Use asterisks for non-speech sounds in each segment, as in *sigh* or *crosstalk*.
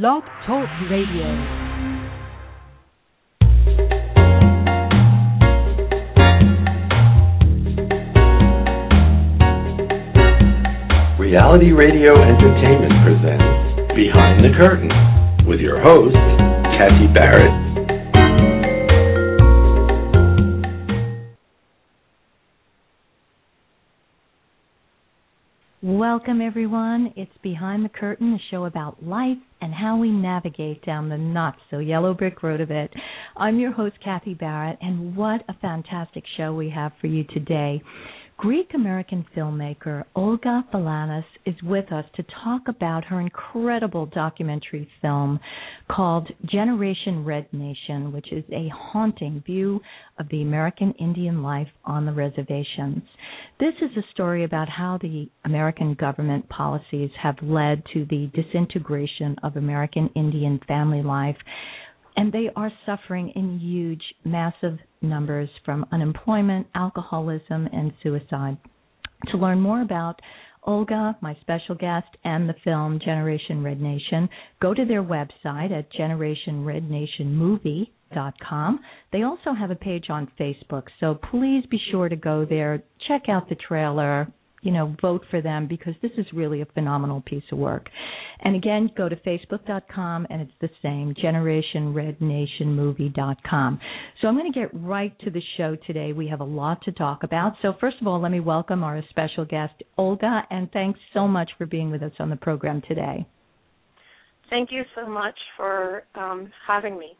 Blog Talk Radio. Reality Radio Entertainment presents Behind the Curtain with your host, Kathy Barrett. Welcome, everyone. It's Behind the Curtain, a show about life and how we navigate down the not so yellow brick road of it. I'm your host, Kathy Barrett, and what a fantastic show we have for you today. Greek American filmmaker Olga Valanos is with us to talk about her incredible documentary film called Generation Red Nation, which is a haunting view of the American Indian life on the reservations. This is a story about how the American government policies have led to the disintegration of American Indian family life and they are suffering in huge, massive numbers from unemployment, alcoholism, and suicide. To learn more about Olga, my special guest, and the film Generation Red Nation, go to their website at generationrednationmovie.com. They also have a page on Facebook, so please be sure to go there, check out the trailer, you know, vote for them because this is really a phenomenal piece of work. And again, go to facebook.com and it's the same, generationrednationmovie.com. So I'm going to get right to the show today. We have a lot to talk about. So first of all, let me welcome our special guest, Olga, and thanks so much for being with us on the program today. Thank you so much for um, having me.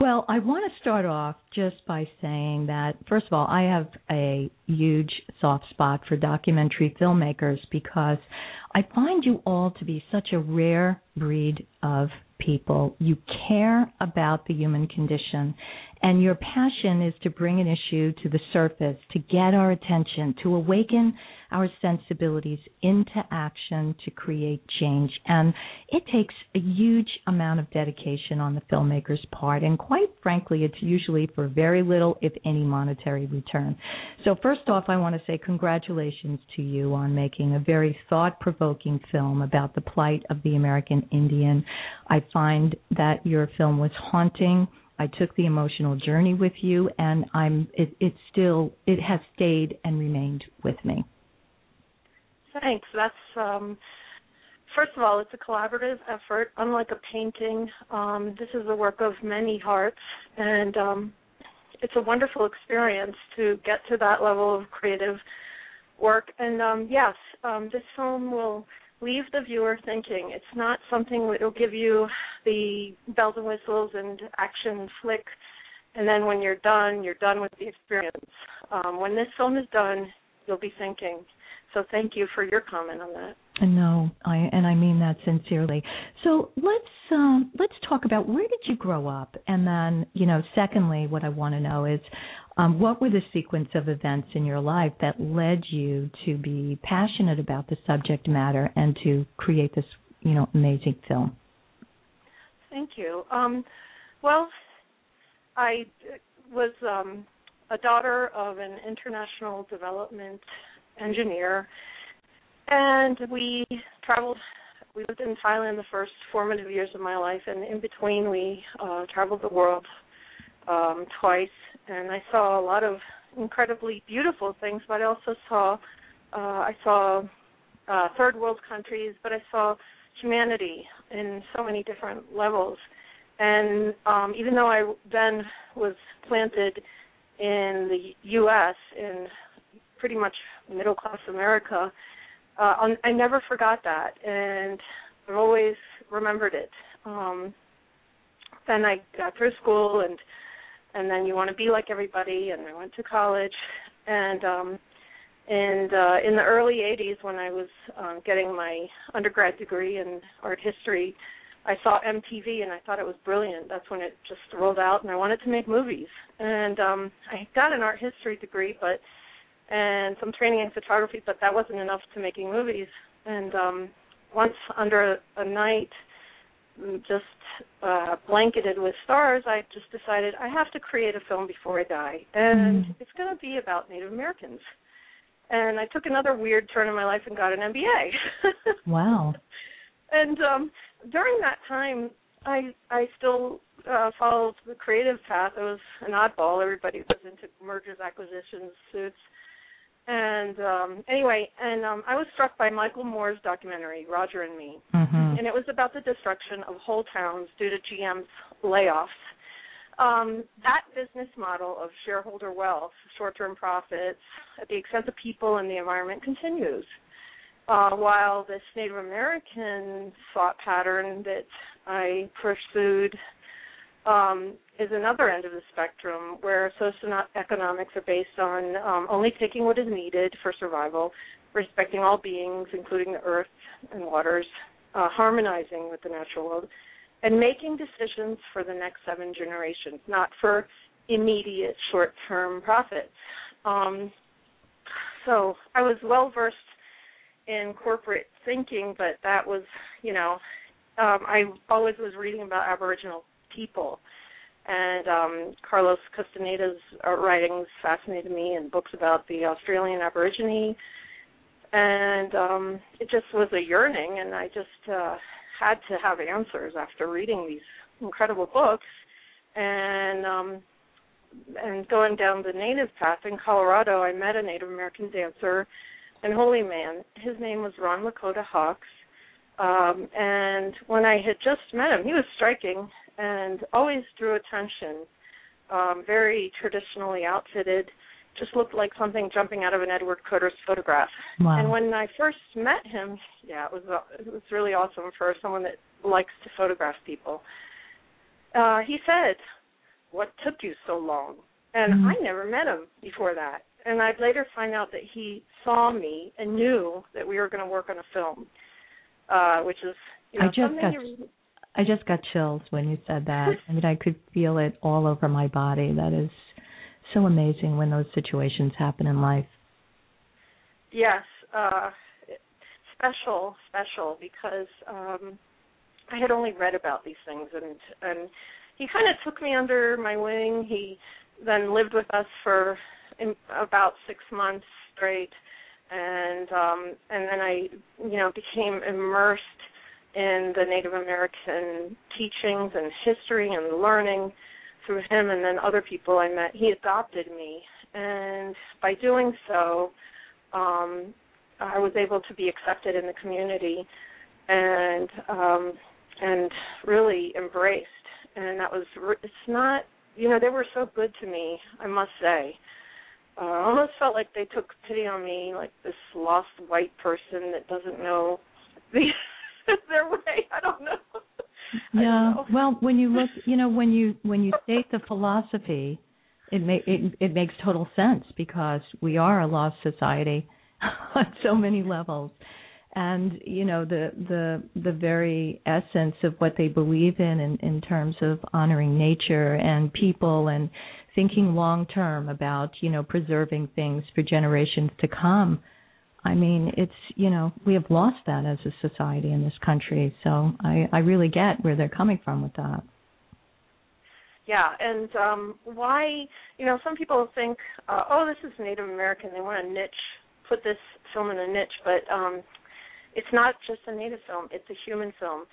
Well, I want to start off just by saying that, first of all, I have a huge soft spot for documentary filmmakers because I find you all to be such a rare breed of people. You care about the human condition, and your passion is to bring an issue to the surface, to get our attention, to awaken our sensibilities into action to create change. And it takes a huge amount of dedication on the filmmaker's part. And quite frankly, it's usually for very little, if any, monetary return. So, first off, I want to say congratulations to you on making a very thought provoking film about the plight of the American Indian. I find that your film was haunting. I took the emotional journey with you, and I'm it, it still it has stayed and remained with me. Thanks. That's um, first of all, it's a collaborative effort. Unlike a painting, um, this is the work of many hearts, and um, it's a wonderful experience to get to that level of creative work. And um, yes, um, this film will leave the viewer thinking. It's not something that will give you the bells and whistles and action flick, and then when you're done, you're done with the experience. Um, when this film is done, you'll be thinking so thank you for your comment on that. No, I and I mean that sincerely. So let's um, let's talk about where did you grow up, and then you know, secondly, what I want to know is um, what were the sequence of events in your life that led you to be passionate about the subject matter and to create this you know amazing film. Thank you. Um, well, I was um, a daughter of an international development engineer, and we traveled. We lived in Thailand the first formative years of my life, and in between, we uh, traveled the world um, twice, and I saw a lot of incredibly beautiful things. But I also saw, uh, I saw uh, third world countries, but I saw humanity in so many different levels. And um, even though I then was planted in the U.S. in pretty much middle class America, uh, I never forgot that, and I've always remembered it. Um, then I got through school, and and then you want to be like everybody, and I went to college, and um, and uh, in the early '80s, when I was um, getting my undergrad degree in art history, I saw MTV and I thought it was brilliant. That's when it just rolled out, and I wanted to make movies. And um, I got an art history degree, but and some training in photography, but that wasn't enough to making movies. And um, once under a a night, just uh, blanketed with stars, I just decided I have to create a film before I die, and mm. it's going to be about Native Americans. And I took another weird turn in my life and got an MBA. *laughs* wow. and um during that time I I still uh followed the creative path. I was an oddball. Everybody was into mergers, acquisitions, suits. And um anyway, and um I was struck by Michael Moore's documentary, Roger and Me. Mm-hmm. And it was about the destruction of whole towns due to GM's layoffs. Um, that business model of shareholder wealth, short term profits, at the expense of people and the environment continues. Uh, while this Native American thought pattern that I pursued um, is another end of the spectrum where socioeconomics are based on um, only taking what is needed for survival, respecting all beings, including the earth and waters, uh, harmonizing with the natural world, and making decisions for the next seven generations, not for immediate short term profits. Um, so I was well versed in corporate thinking, but that was, you know, um, I always was reading about Aboriginal people. And um, Carlos Castaneda's uh, writings fascinated me, and books about the Australian Aborigine. And um, it just was a yearning, and I just uh, had to have answers after reading these incredible books. And um, and going down the native path in Colorado, I met a Native American dancer and holy man. His name was Ron Lakota Hawks. Um, and when I had just met him, he was striking and always drew attention. Um, very traditionally outfitted, just looked like something jumping out of an Edward Curtis's photograph. Wow. And when I first met him, yeah, it was uh, it was really awesome for someone that likes to photograph people. Uh, he said, "What took you so long?" And Mhm. I never met him before that. And I'd later find out that he saw me and knew that we were going to work on a film, uh, which is you know I just something got you I just got chills when you said that. *laughs* I mean, I could feel it all over my body. That is so amazing when those situations happen in life. Yes, uh, special, special because um, I had only read about these things, and and he kind of took me under my wing. He then lived with us for in, about six months straight, and um, and then I, you know, became immersed in the Native American teachings and history and learning through him, and then other people I met. He adopted me, and by doing so. Um, I was able to be accepted in the community and um and really embraced and that was it's not you know they were so good to me I must say uh, I almost felt like they took pity on me like this lost white person that doesn't know *laughs* the *laughs* their way I don't know don't Yeah. know. Well, when you look, *laughs* you know, when you when you state the philosophy, it ma- it it makes total sense because we are a lost society *laughs* on so many levels. And you know the the the very essence of what they believe in, in in terms of honoring nature and people and thinking long term about you know preserving things for generations to come. I mean, it's you know we have lost that as a society in this country. So I I really get where they're coming from with that. Yeah, and um why you know some people think uh, oh this is Native American. They want to niche put this film in a niche. But um it's not just a native film. It's a human film.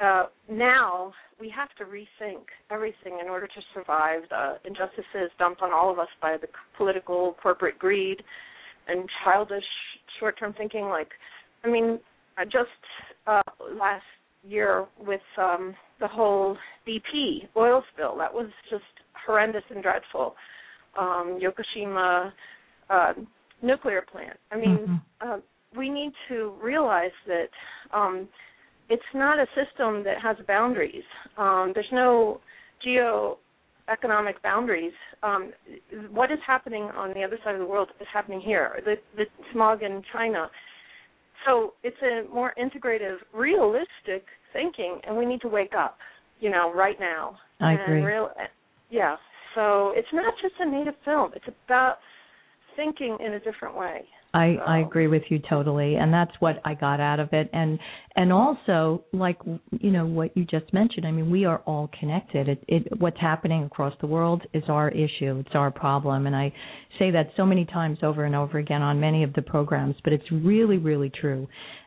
Uh now we have to rethink everything in order to survive. The injustices dumped on all of us by the political corporate greed and childish short term thinking like I mean I just uh last year with um the whole BP oil spill. That was just horrendous and dreadful. Um, Fukushima uh, nuclear plant. I mean, Mhm. uh, we need to realize that um, it's not a system that has boundaries. Um, there's no geo-economic boundaries. Um, what is happening on the other side of the world is happening here. The, the smog in China. So it's a more integrative, realistic thinking, and we need to wake up. You know, right now. I and agree. Real, yeah. So it's not just a native film. It's about thinking in a different way. I I agree with you totally, and that's what I got out of it. And and also, like you know what you just mentioned. I mean, we are all connected. It, it what's happening across the world is our issue. It's our problem, and I say that so many times over and over again on many of the programs. But it's really really true.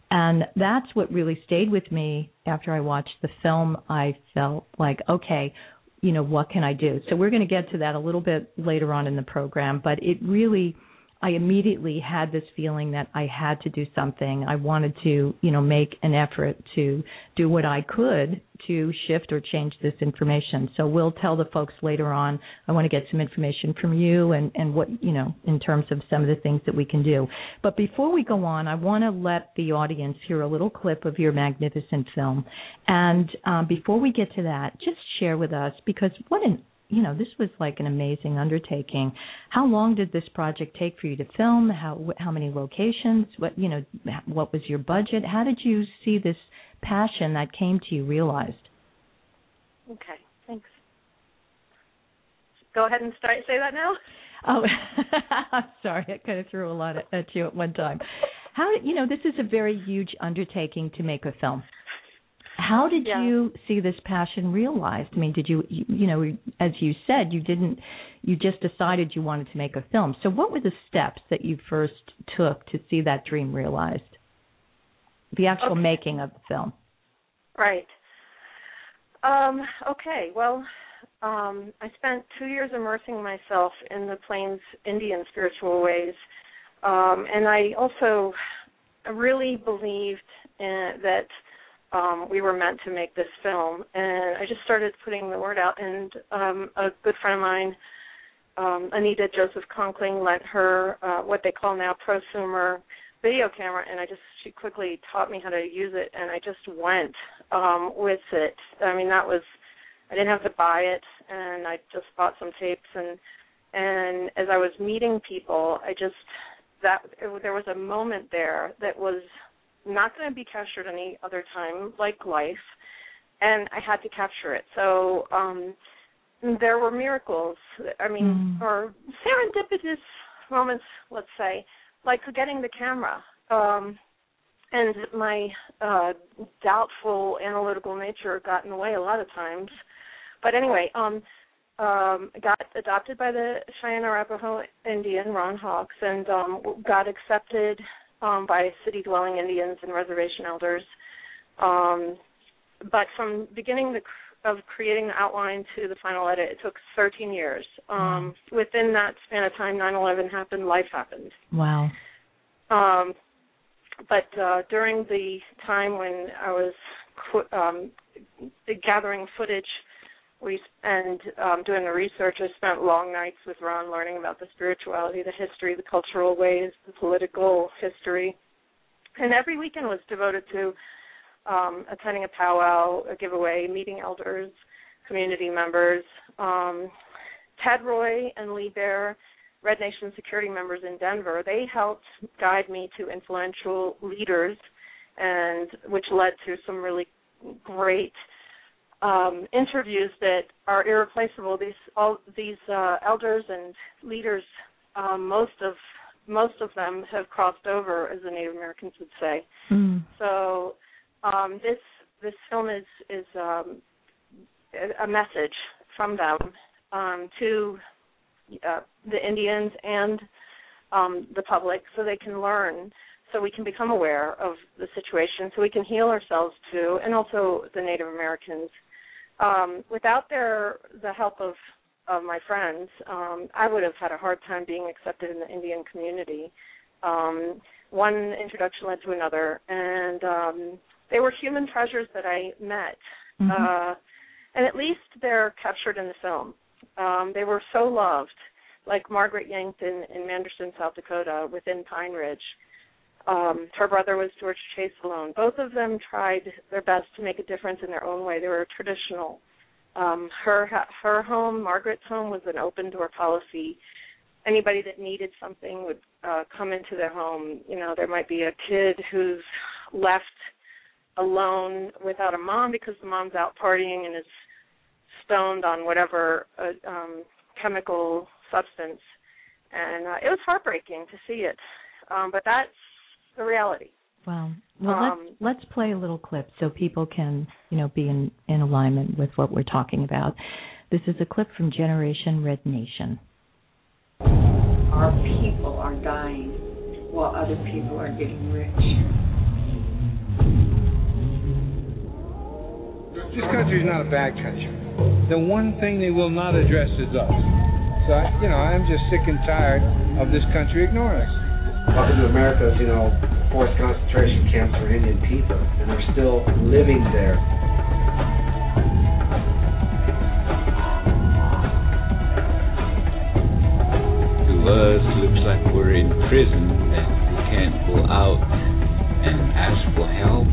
And that's what really stayed with me after I watched the film. I felt like, okay, you know, what can I do? So we're going to get to that a little bit later on in the program, but it really I immediately had this feeling that I had to do something. I wanted to, you know, make an effort to do what I could to shift or change this information. So we'll tell the folks later on. I want to get some information from you and and what, you know, in terms of some of the things that we can do. But before we go on, I want to let the audience hear a little clip of your magnificent film. And um, before we get to that, just share with us because what an you know this was like an amazing undertaking. How long did this project take for you to film? How how many locations? What you know what was your budget? How did you see this passion that came to you realized? Okay thanks. Go ahead and start say that now. Oh *laughs* i'm sorry i kind of threw a lot at you at one time. How you know this is a very huge undertaking to make a film how did yeah. you see this passion realized? I mean, did you, you, you know, as you said, you didn't, you just decided you wanted to make a film. So, what were the steps that you first took to see that dream realized? The actual okay. making of the film. Right. Um, okay. Well, um, I spent two years immersing myself in the Plains Indian spiritual ways, um, and I also really believed in, that um, we were meant to make this film. And I just started putting the word out. And um, a good friend of mine, um, Anita Joseph Conkling, lent her uh, what they call now prosumer video camera, and I just she quickly taught me how to use it, and I just went um, with it. I mean, that was I didn't have to buy it, and I just bought some tapes and and as I was meeting people, I just that it, there was a moment there that was not going to be captured any other time like life and i had to capture it. So um there were miracles. I mean mm. or serendipitous moments let's say like getting the camera. Um and my uh doubtful analytical nature got in the way a lot of times. But anyway um um got adopted by the Cheyenne Arapaho Indian Ron Hawks and um got accepted um, by city dwelling Indians and reservation elders. Um, but from beginning the, of creating the outline to the final edit, it took 13 years. Um, within that span of time, 9/11 happened, life happened. Wow. Um, but uh, during the time when I was um, gathering footage we and um, doing the research, I spent long nights with Ron learning about the spirituality, the history, the cultural ways, the political history, and every weekend was devoted to um, attending a powwow, a giveaway, meeting elders, community members. Um, Ted Roy and Lee Bear, Red Nation security members in Denver, they helped guide me to influential leaders, and which led to some really great um, interviews that are irreplaceable. These all these uh, elders and leaders, um, most of most of them have crossed over, as the Native Americans would say. Mm. So um, this this film is is um, a message from them um, to uh, the Indians and um, the public, so they can learn so we can become aware of the situation, so we can heal ourselves too, and also the Native Americans um, without their the help of of my friends, um, I would have had a hard time being accepted in the Indian community. Um, one introduction led to another, and um, they were human treasures that I met. Mm-hmm. Uh, and at least they're captured in the film. Um, they were so loved, like Margaret Yankton in Manderson, South Dakota, within Pine Ridge. Um, her brother was George Chase Malone. Both of them tried their best to make a difference in their own way. They were traditional. Um, her her home, Margaret's home, was an open door policy. Anybody that needed something would uh, come into their home. You know, there might be a kid who's left alone without a mom because the mom's out partying and is stoned on whatever uh, um, chemical substance, and uh, it was heartbreaking to see it. Um, but that's the reality. Well, um, let's, let's play a little clip so people can, you know, be in, in alignment with what we're talking about. This is a clip from Generation Red Nation. Our people are dying while other people are getting rich. This country is not a bad country. The one thing they will not address is us. So, I, you know, I'm just sick and tired of this country ignoring us. Welcome to America's, you know, forced concentration camps for Indian people, and they're still living there. To us, looks like we're in prison and we can't go out and ask for help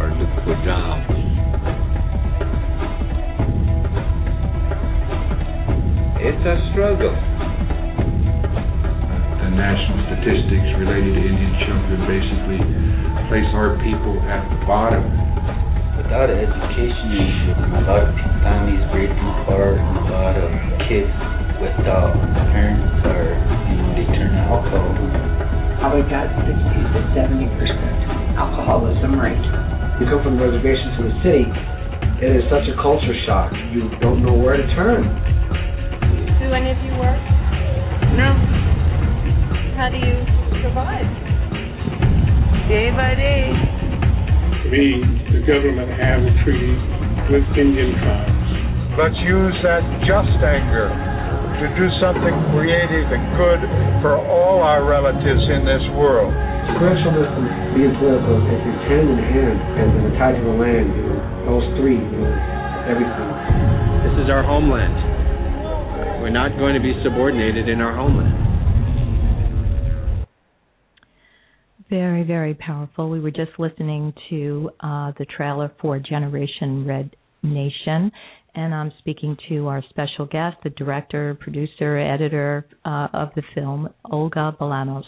or look for jobs. It's a struggle. The national statistics related to Indian children basically place our people at the bottom. Without education, a lot of families breaking apart, a lot of kids without parents are, you know, they turn to alcohol. Probably got 60 to 70 percent alcoholism rate. You come from the reservation to the city, it is such a culture shock. You don't know where to turn. Do any of you work? No, How do you survive? day by day. We, the government, have a treaty with Indian tribes. Let's use that just anger to do something creative and good for all our relatives in this world. Spiritualism being political is is hand in hand, and then tied to the land. You know, those three, you know, everything. This is our homeland. We're not going to be subordinated in our homeland. Very, very powerful. We were just listening to uh, the trailer for Generation Red Nation, and I'm speaking to our special guest, the director, producer, editor uh, of the film, Olga Valanos.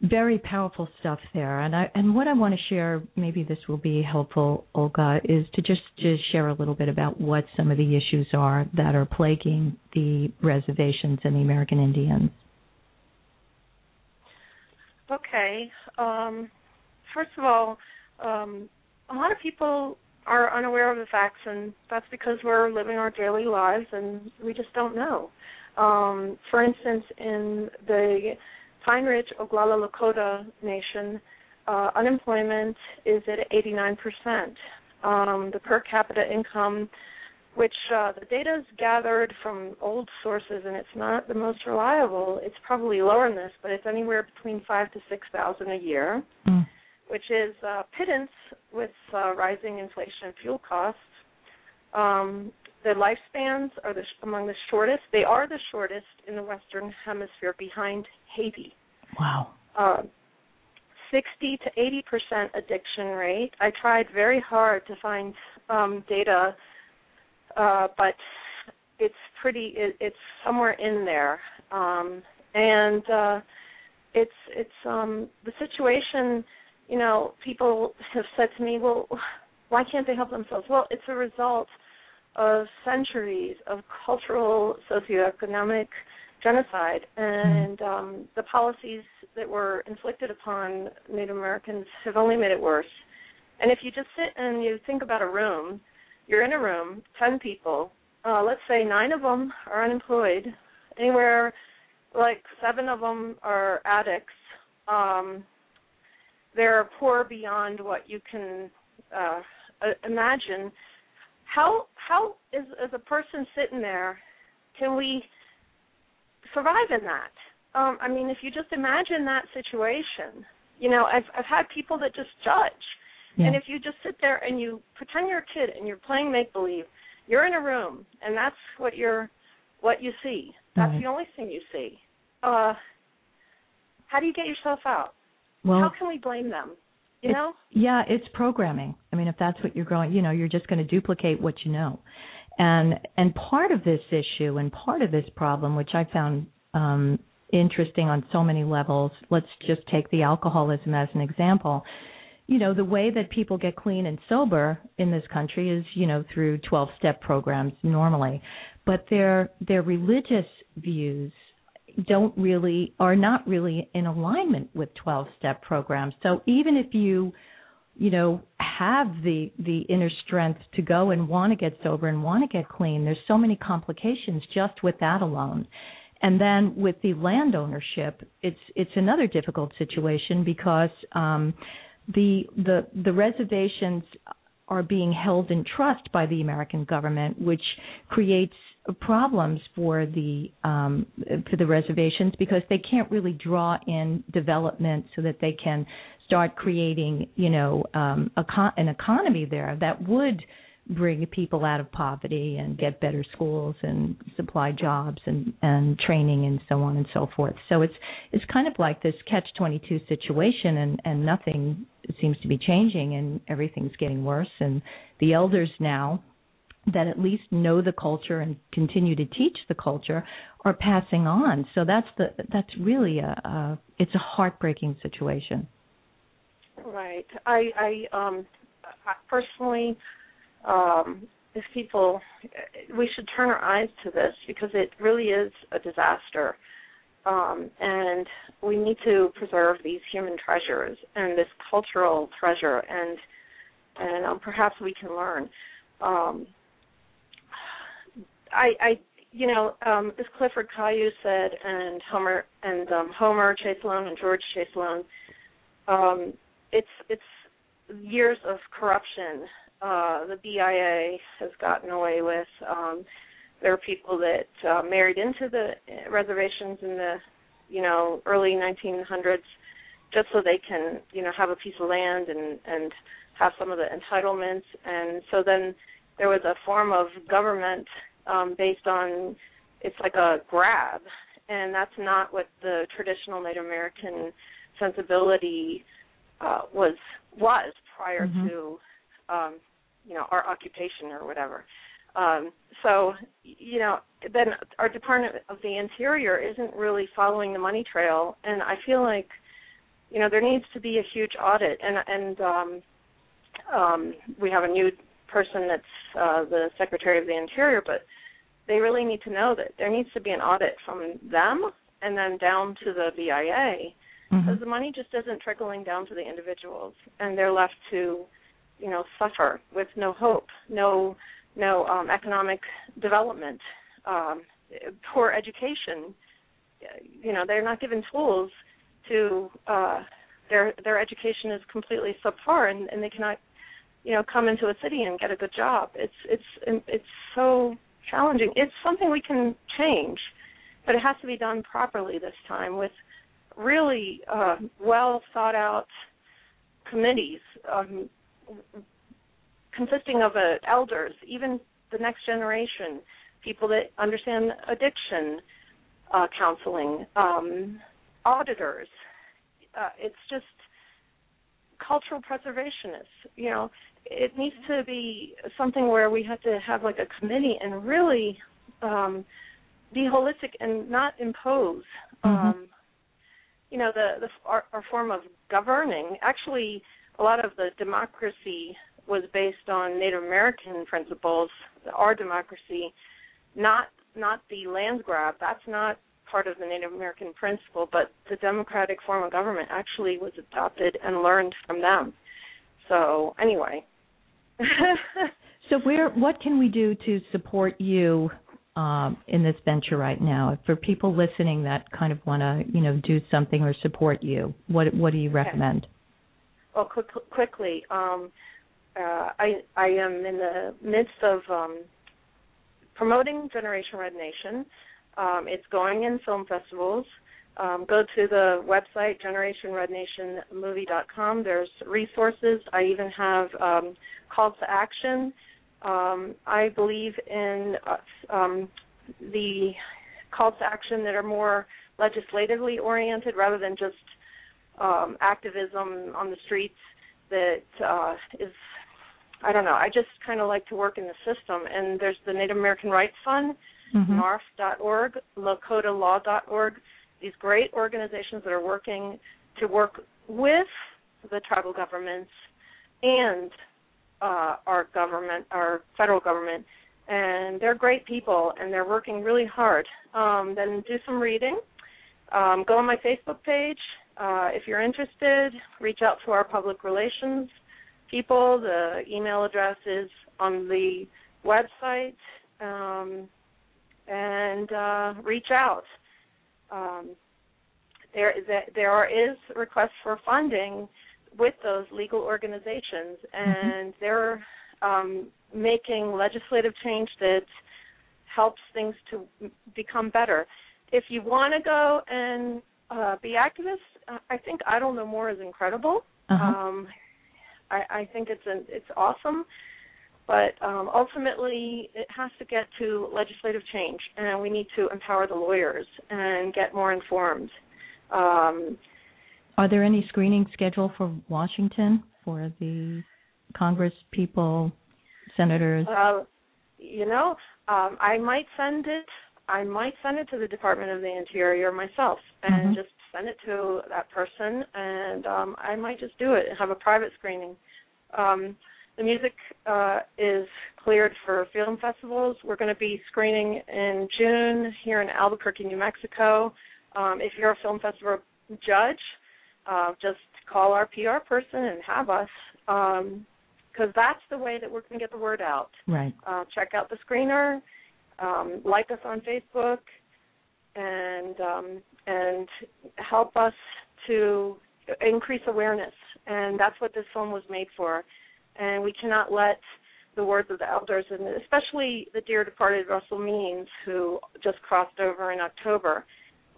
Very powerful stuff there, and I and what I want to share, maybe this will be helpful, Olga, is to just share a little bit about what some of the issues are that are plaguing the reservations and the American Indians. Okay. Um, first of all, um, a lot of people are unaware of the facts, and that's because we're living our daily lives and we just don't know. Um, for instance, in the Pine Ridge Oglala Lakota Nation, uh, unemployment is at 89%. Um, the per capita income, which uh, the data is gathered from old sources and it's not the most reliable, it's probably lower than this, but it's anywhere between five to six thousand a year, Mm. which is uh, pittance with uh, rising inflation and fuel costs. Um, the lifespans are the, among the shortest. They are the shortest in the Western Hemisphere, behind Haiti. Wow. Uh, 60 to 80 percent addiction rate. I tried very hard to find um, data, uh, but it's pretty. It, it's somewhere in there, um, and uh, it's it's um, the situation. You know, people have said to me, "Well, why can't they help themselves?" Well, it's a result of centuries of cultural, socioeconomic genocide, and um, the policies that were inflicted upon Native Americans have only made it worse. And if you just sit and you think about a room, you're in a room, ten people. Uh, let's say nine of them are unemployed. Anywhere, like seven of them are addicts. Um, they're poor beyond what you can uh, imagine. How how is as a person sitting there, can we survive in that? Um, I mean, if you just imagine that situation, you know, I've I've had people that just judge, Yeah. and if you just sit there and you pretend you're a kid and you're playing make believe, you're in a room and that's what you're what you see. That's Right. the only thing you see. Uh, how do you get yourself out? Well, how can we blame them? You know? Yeah, it's programming. I mean, if that's what you're going, you know, you're just going to duplicate what you know. And and part of this issue and part of this problem, which I found um, interesting on so many levels, let's just take the alcoholism as an example. You know, the way that people get clean and sober in this country is, you know, through 12-step programs normally, but their their religious views don't really are not really in alignment with 12 step programs. So even if you you know have the the inner strength to go and want to get sober and want to get clean there's so many complications just with that alone. And then with the land ownership it's it's another difficult situation because um the the the reservations are being held in trust by the American government, which creates problems for the um, for the reservations because they can't really draw in development so that they can start creating, you know, um, a con- an economy there that would bring people out of poverty and get better schools and supply jobs and and training and so on and so forth. So it's it's kind of like this catch 22 situation and and nothing seems to be changing and everything's getting worse and the elders now that at least know the culture and continue to teach the culture are passing on. So that's the that's really a, a it's a heartbreaking situation. Right. I I um personally um, if people, we should turn our eyes to this because it really is a disaster. Um, and we need to preserve these human treasures and this cultural treasure, and and um, perhaps we can learn. Um, I, I, you know, um, as Clifford Caillou said, and Homer and um, Homer Chase Sloan and George Chase Sloan, um, it's it's years of corruption uh, the BIA has gotten away with. There are people that uh, married into the reservations in the, you know, early 1900s, just so they can, you know, have a piece of land and and have some of the entitlements. And so then there was a form of government um, based on it's like a grab, and that's not what the traditional Native American sensibility uh, was was prior mm-hmm. to um, you know our occupation or whatever. Um, so you know then our Department of the Interior isn't really following the money trail, and I feel like you know there needs to be a huge audit, and and um, um, we have a new person that's uh, the Secretary of the Interior, but they really need to know that there needs to be an audit from them and then down to the BIA because mm-hmm. the money just isn't trickling down to the individuals, and they're left to you know suffer with no hope, no no um, economic development, um, poor education. You know they're not given tools to uh, their their education is completely subpar, and, and they cannot you know come into a city and get a good job. It's it's it's so challenging. It's something we can change, but it has to be done properly this time with really uh, well thought out committees um, consisting of uh, elders, even the next generation, people that understand addiction uh, counseling, um, auditors. Uh, it's just cultural preservationists. You know, it needs to be something where we have to have like a committee and really um, be holistic and not impose. Mm-hmm. Um, you know, the the our, our form of governing actually a lot of the democracy was based on Native American principles. Our democracy, not not the land grab. That's not part of the Native American principle, but the democratic form of government actually was adopted and learned from them. So anyway. *laughs* so where what can we do to support you um, in this venture right now? For people listening that kind of want to, you know, do something or support you, what what do you recommend? Okay well, quick, quickly, um, uh, I I am in the midst of um, promoting Generation Red Nation. Um, it's going in film festivals. Um, go to the website generationrednationmovie.com. There's resources. I even have um, calls to action. Um, I believe in uh, um, the calls to action that are more legislatively oriented rather than just um, activism on the streets that uh, is I don't know. I just kind of like to work in the system. And there's the Native American Rights Fund, mm-hmm. NARF.org, LakotaLaw.org. These great organizations that are working to work with the tribal governments and uh, our government, our federal government, and they're great people and they're working really hard. Um, then do some reading. Um, go on my Facebook page, uh, if you're interested, reach out to our public relations people. The email address is on the website, um, and uh, reach out. Um, there, there are, is requests for funding with those legal organizations, mm-hmm. and mm-hmm. they're um, making legislative change that helps things to become better. If you want to go and uh, be activists, I think Idle No More is incredible. Uh-huh. Um, I, I think it's an, it's awesome, but um, ultimately it has to get to legislative change, and we need to empower the lawyers and get more informed. Um, Are there any screening scheduled for Washington for the Congress people, senators? Uh, you know, um, I might send it. I might send it to the Department of the Interior myself, and Mhm. just send it to that person, and um, I might just do it and have a private screening. Um, the music uh, is cleared for film festivals. We're going to be screening in June here in Albuquerque, New Mexico. Um, if you're a film festival judge, uh, just call our PR person and have us, because that's the way that we're going to get the word out. Right. Uh, check out the screener, um, like us on Facebook, and um, and help us to increase awareness. And that's what this film was made for. And we cannot let the words of the elders, and especially the dear departed Russell Means, who just crossed over in October,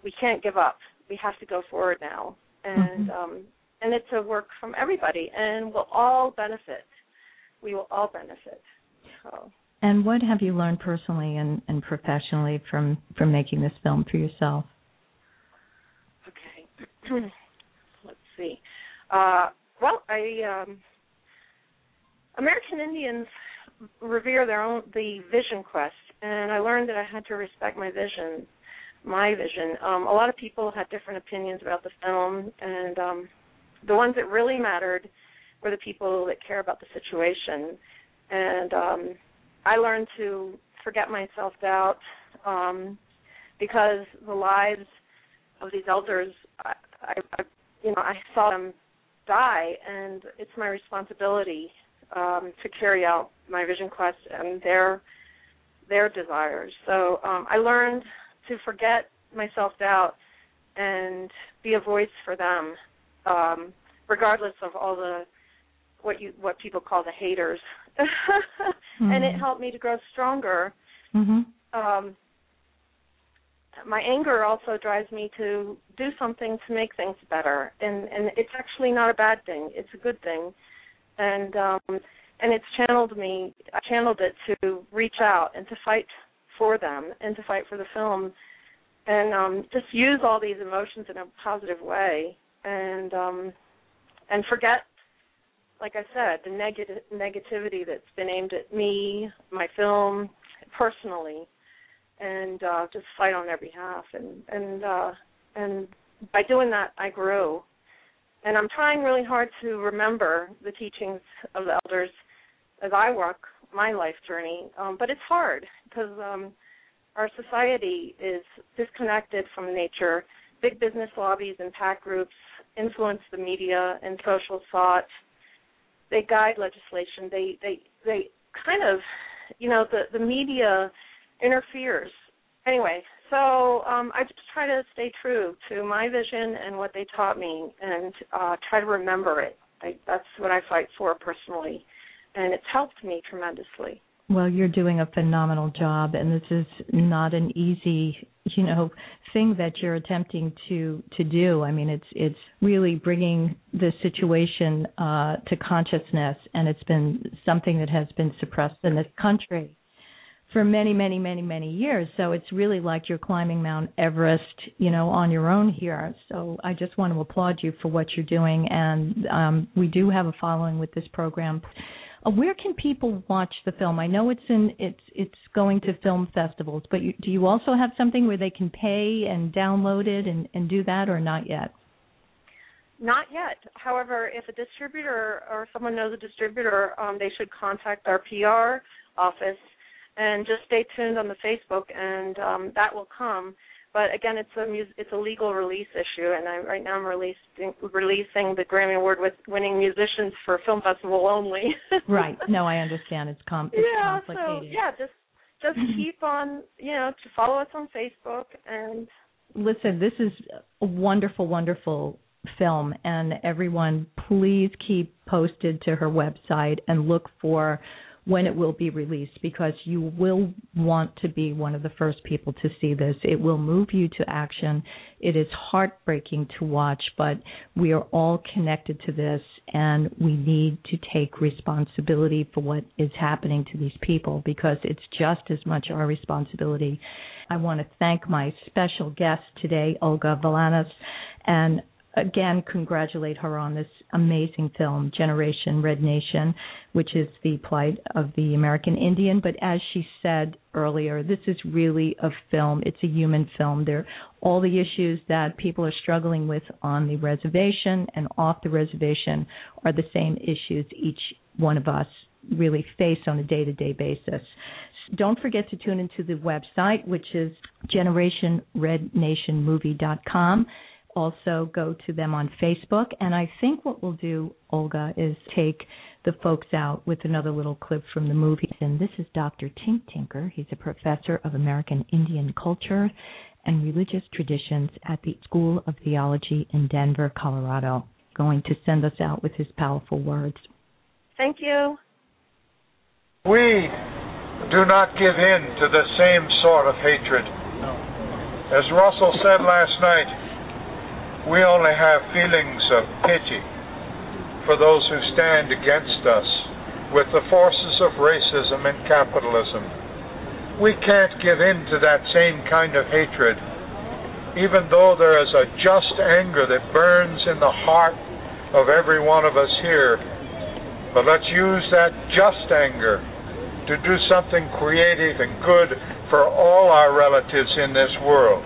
we can't give up. We have to go forward now. And Mhm. um, and it's a work from everybody, and we'll all benefit. We will all benefit. So. And what have you learned personally and, and professionally from from making this film for yourself? Okay. *clears throat* Let's see. Uh, well, I um, American Indians revere their own the vision quest, and I learned that I had to respect my vision. My vision. Um, a lot of people had different opinions about the film, and um, the ones that really mattered were the people that care about the situation. And um, I learned to forget my self doubt um, because the lives of these elders, I, I, you know, I saw them die, and it's my responsibility um, to carry out my vision quest and their their desires. So um, I learned to forget my self doubt and be a voice for them, um, regardless of all the what you what people call the haters. *laughs* And it Mhm. helped me to grow stronger Mhm. um, my anger also drives me to do something to make things better, and and it's actually not a bad thing. It's a good thing, and um, and it's channeled me. I channeled it to reach out and to fight for them and to fight for the film, and um, just use all these emotions in a positive way, and um, and forget like I said, the negative negativity that's been aimed at me, my film, personally, and uh, just fight on their behalf. And and uh, and by doing that, I grew. And I'm trying really hard to remember the teachings of the elders as I walk my life journey. Um, but it's hard because um, our society is disconnected from nature. Big business lobbies and PAC groups influence the media and social thought they guide legislation. They they they kind of, you know, the the media interferes. Anyway, so um, I just try to stay true to my vision and what they taught me, and uh, try to remember it. I, that's what I fight for personally, and it's helped me tremendously. Well, you're doing a phenomenal job, and this is not an easy, you know, thing that you're attempting to to do. I mean, it's it's really bringing the situation uh, to consciousness, and it's been something that has been suppressed in this country for many, many, many, many years. So it's really like you're climbing Mount Everest, you know, on your own here. So I just want to applaud you for what you're doing, and um, we do have a following with this program. Uh, where can people watch the film? I know it's in it's it's going to film festivals, but you, do you also have something where they can pay and download it and, and do that, or not yet? Not yet. However, if a distributor or someone knows a distributor, um, they should contact our PR office and just stay tuned on the Facebook, and um, that will come. But again, it's a mus- it's a legal release issue, and I, right now I'm releasing releasing the Grammy Award with winning musicians for film festival only. *laughs* right. No, I understand. It's, com- it's yeah. complicated. So yeah, just just *laughs* keep on you know to follow us on Facebook and listen, this is a wonderful, wonderful film, and everyone, please keep posted to her website and look for when it will be released because you will want to be one of the first people to see this. It will move you to action. It is heartbreaking to watch, but we are all connected to this and we need to take responsibility for what is happening to these people because it's just as much our responsibility. I want to thank my special guest today, Olga Valanos, and again congratulate her on this amazing film, Generation Red Nation, which is the plight of the American Indian. But as she said earlier, this is really a film. It's a human film. There, all the issues that people are struggling with on the reservation and off the reservation are the same issues each one of us really face on a day-to-day basis. Don't forget to tune into the website, which is generationrednationmovie.com also go to them on Facebook. And I think what we'll do, Olga, is take the folks out with another little clip from the movie. And this is Dr. Tink Tinker. He's a professor of American Indian culture and religious traditions at the School of Theology in Denver, Colorado. Going to send us out with his powerful words. Thank you. We do not give in to the same sort of hatred. As Russell said last night, we only have feelings of pity for those who stand against us with the forces of racism and capitalism. We can't give in to that same kind of hatred, even though there is a just anger that burns in the heart of every one of us here. But let's use that just anger to do something creative and good for all our relatives in this world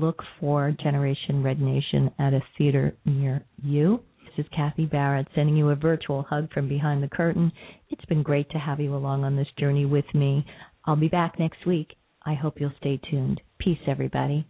look for Generation Red Nation at a theater near you. This is Kathy Barrett sending you a virtual hug from behind the curtain. It's been great to have you along on this journey with me. I'll be back next week. I hope you'll stay tuned. Peace, everybody.